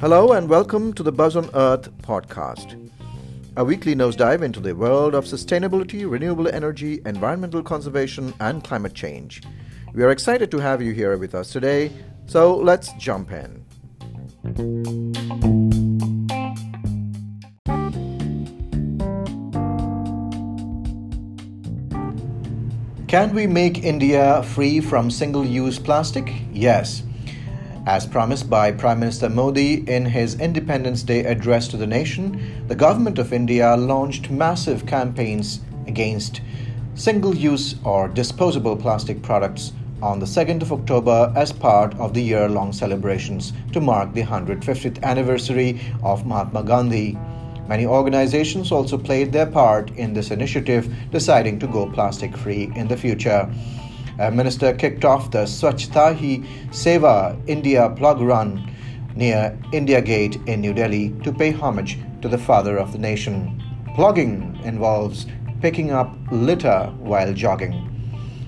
Hello and welcome to the Buzz on Earth podcast, a weekly nosedive into the world of sustainability, renewable energy, environmental conservation, and climate change. We are excited to have you here with us today, so let's jump in. Can we make India free from single use plastic? Yes. As promised by Prime Minister Modi in his Independence Day address to the nation, the government of India launched massive campaigns against single use or disposable plastic products on the 2nd of October as part of the year long celebrations to mark the 150th anniversary of Mahatma Gandhi. Many organizations also played their part in this initiative, deciding to go plastic free in the future. A minister kicked off the Swachhta Hi Seva India Plog run near India Gate in New Delhi to pay homage to the father of the nation. Plogging involves picking up litter while jogging.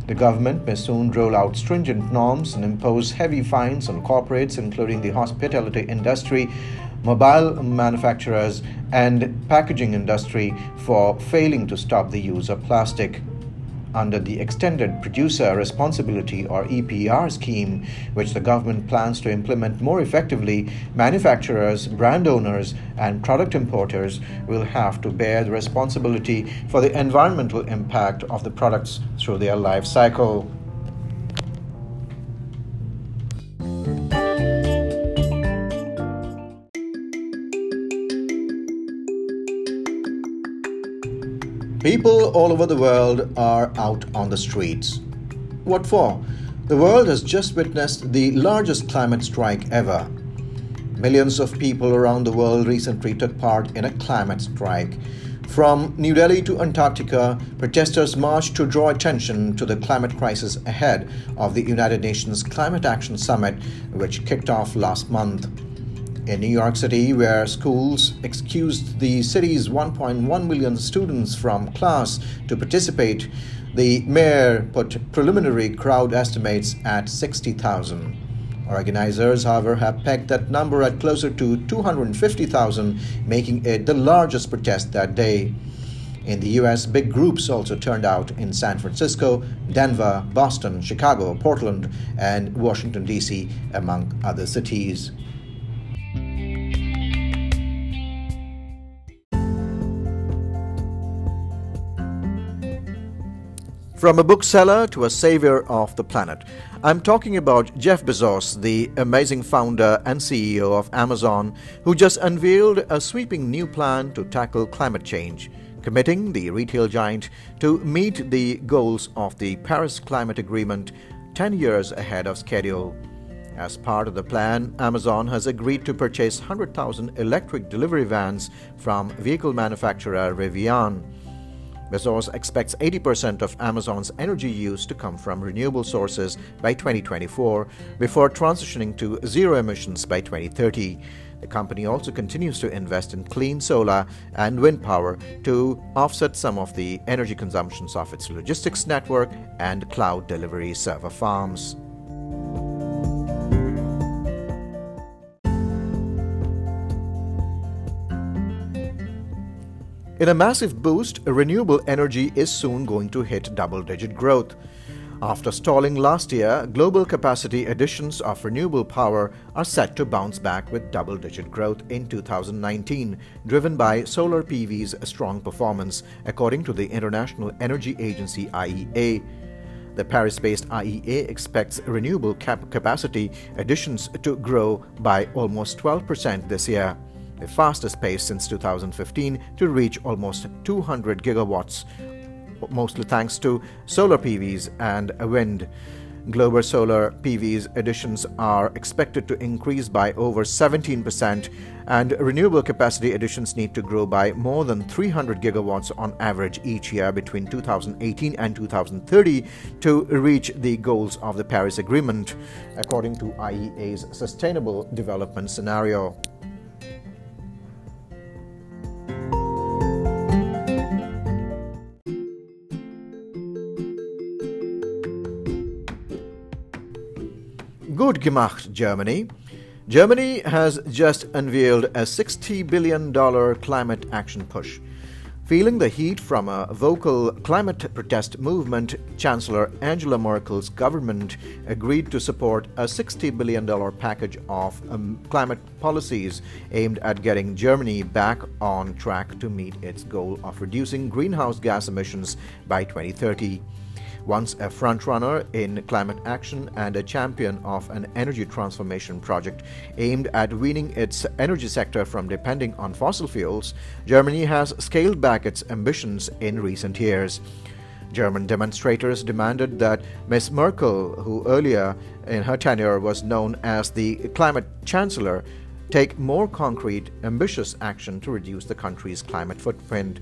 The government may soon roll out stringent norms and impose heavy fines on corporates, including the hospitality industry, mobile manufacturers, and packaging industry for failing to stop the use of plastic under the Extended Producer Responsibility or EPR scheme, which the government plans to implement more effectively, manufacturers, brand owners, and product importers will have to bear the responsibility for the environmental impact of the products through their life cycle. People all over the world are out on the streets. What for? The world has just witnessed the largest climate strike ever. Millions of people around the world recently took part in a climate strike. From New Delhi to Antarctica, protesters marched to draw attention to the climate crisis ahead of the United Nations Climate Action Summit, which kicked off last month in New York City, where schools excused the city's 1.1 million students from class to participate, the mayor put preliminary crowd estimates at 60,000. Organizers, however, have pegged that number at closer to 250,000, making it the largest protest that day. In the US, big groups also turned out in San Francisco, Denver, Boston, Chicago, Portland, and Washington, D.C., among other cities. From a bookseller to a savior of the planet, I'm talking about Jeff Bezos, the amazing founder and CEO of Amazon, who just unveiled a sweeping new plan to tackle climate change, committing the retail giant to meet the goals of the Paris Climate Agreement 10 years ahead of schedule. As part of the plan, Amazon has agreed to purchase 100,000 electric delivery vans from vehicle manufacturer Rivian. Bezos expects 80% of Amazon's energy use to come from renewable sources by 2024 before transitioning to zero emissions by 2030. The company also continues to invest in clean solar and wind power to offset some of the energy consumptions of its logistics network and cloud delivery server farms. In a massive boost, renewable energy is soon going to hit double digit growth. After stalling last year, global capacity additions of renewable power are set to bounce back with double digit growth in 2019, driven by solar PV's strong performance, according to the International Energy Agency IEA. The Paris based IEA expects renewable cap- capacity additions to grow by almost 12% this year the fastest pace since 2015 to reach almost 200 gigawatts, mostly thanks to solar PVs and wind. Global solar PVs additions are expected to increase by over 17%, and renewable capacity additions need to grow by more than 300 gigawatts on average each year between 2018 and 2030 to reach the goals of the Paris Agreement, according to IEA's Sustainable Development Scenario. Gut gemacht, Germany. Germany has just unveiled a $60 billion climate action push. Feeling the heat from a vocal climate protest movement, Chancellor Angela Merkel's government agreed to support a $60 billion package of um, climate policies aimed at getting Germany back on track to meet its goal of reducing greenhouse gas emissions by 2030. Once a frontrunner in climate action and a champion of an energy transformation project aimed at weaning its energy sector from depending on fossil fuels, Germany has scaled back its ambitions in recent years. German demonstrators demanded that Ms. Merkel, who earlier in her tenure was known as the climate chancellor, take more concrete, ambitious action to reduce the country's climate footprint.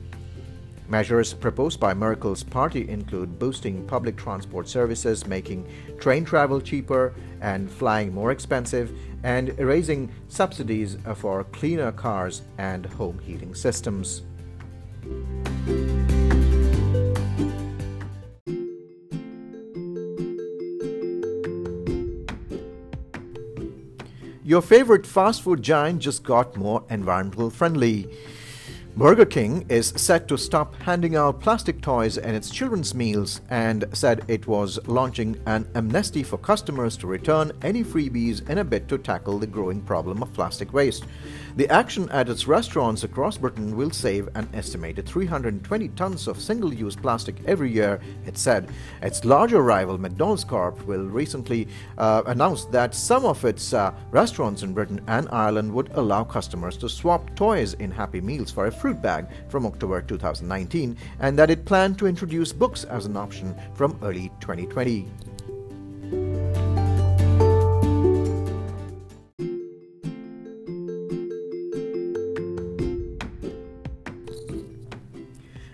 Measures proposed by Merkel's party include boosting public transport services, making train travel cheaper and flying more expensive, and raising subsidies for cleaner cars and home heating systems. Your favorite fast food giant just got more environmental friendly. Burger King is set to stop handing out plastic toys in its children's meals and said it was launching an amnesty for customers to return any freebies in a bid to tackle the growing problem of plastic waste. The action at its restaurants across Britain will save an estimated 320 tons of single use plastic every year, it said. Its larger rival, McDonald's Corp, will recently uh, announced that some of its uh, restaurants in Britain and Ireland would allow customers to swap toys in Happy Meals for a fruit bag from October 2019, and that it planned to introduce books as an option from early 2020.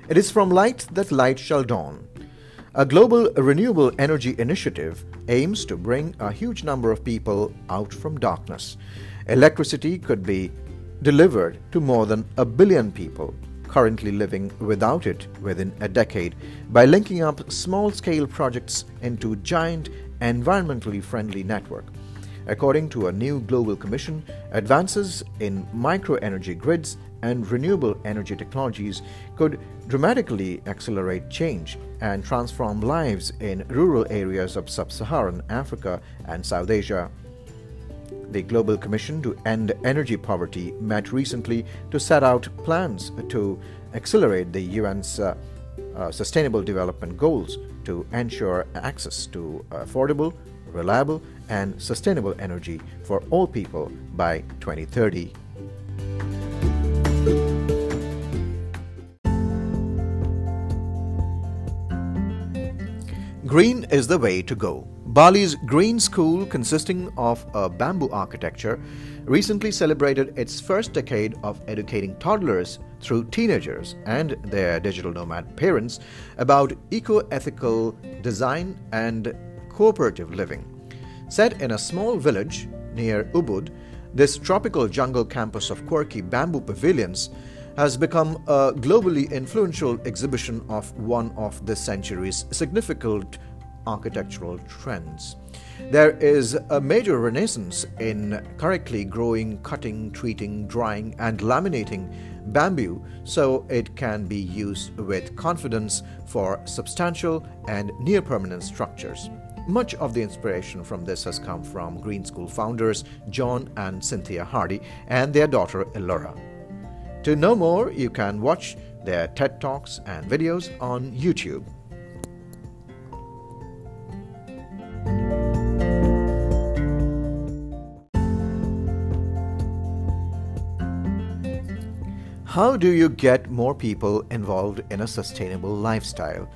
It is from light that light shall dawn. A global renewable energy initiative aims to bring a huge number of people out from darkness. Electricity could be delivered to more than a billion people currently living without it within a decade by linking up small scale projects into giant environmentally friendly network. According to a new global commission, advances in microenergy grids and renewable energy technologies could dramatically accelerate change and transform lives in rural areas of sub Saharan Africa and South Asia. The Global Commission to End Energy Poverty met recently to set out plans to accelerate the UN's uh, uh, Sustainable Development Goals to ensure access to affordable, reliable, and sustainable energy for all people by 2030. Green is the way to go. Bali's Green School, consisting of a bamboo architecture, recently celebrated its first decade of educating toddlers through teenagers and their digital nomad parents about eco ethical design and cooperative living. Set in a small village near Ubud, this tropical jungle campus of quirky bamboo pavilions has become a globally influential exhibition of one of this century's significant architectural trends. There is a major renaissance in correctly growing, cutting, treating, drying, and laminating bamboo so it can be used with confidence for substantial and near permanent structures. Much of the inspiration from this has come from Green School founders John and Cynthia Hardy and their daughter Elora. To know more, you can watch their TED Talks and videos on YouTube. How do you get more people involved in a sustainable lifestyle?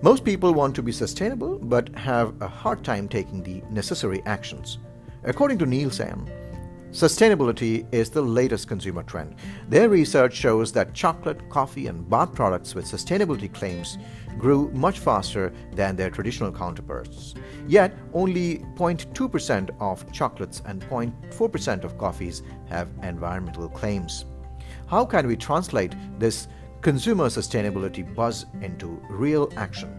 Most people want to be sustainable but have a hard time taking the necessary actions. According to Nielsen, Sustainability is the latest consumer trend. Their research shows that chocolate, coffee, and bath products with sustainability claims grew much faster than their traditional counterparts. Yet, only 0.2% of chocolates and 0.4% of coffees have environmental claims. How can we translate this consumer sustainability buzz into real action?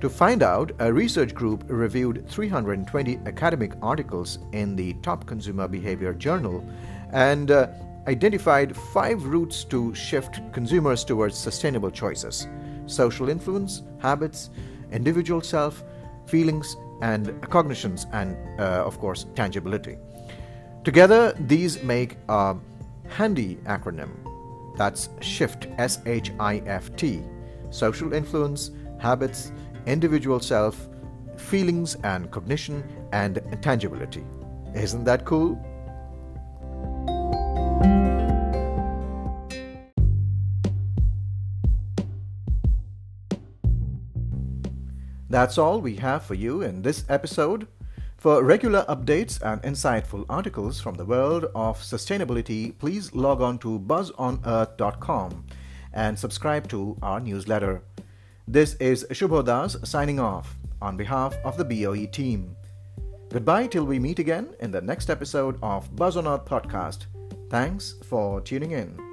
To find out, a research group reviewed 320 academic articles in the Top Consumer Behavior Journal and uh, identified five routes to shift consumers towards sustainable choices social influence, habits, individual self, feelings, and cognitions, and uh, of course, tangibility. Together, these make a handy acronym. That's SHIFT, S H I F T. Social influence, habits, individual self, feelings and cognition, and tangibility. Isn't that cool? That's all we have for you in this episode. For regular updates and insightful articles from the world of sustainability, please log on to buzzonearth.com and subscribe to our newsletter. This is Shubhodas signing off on behalf of the BOE team. Goodbye till we meet again in the next episode of Buzz on Earth podcast. Thanks for tuning in.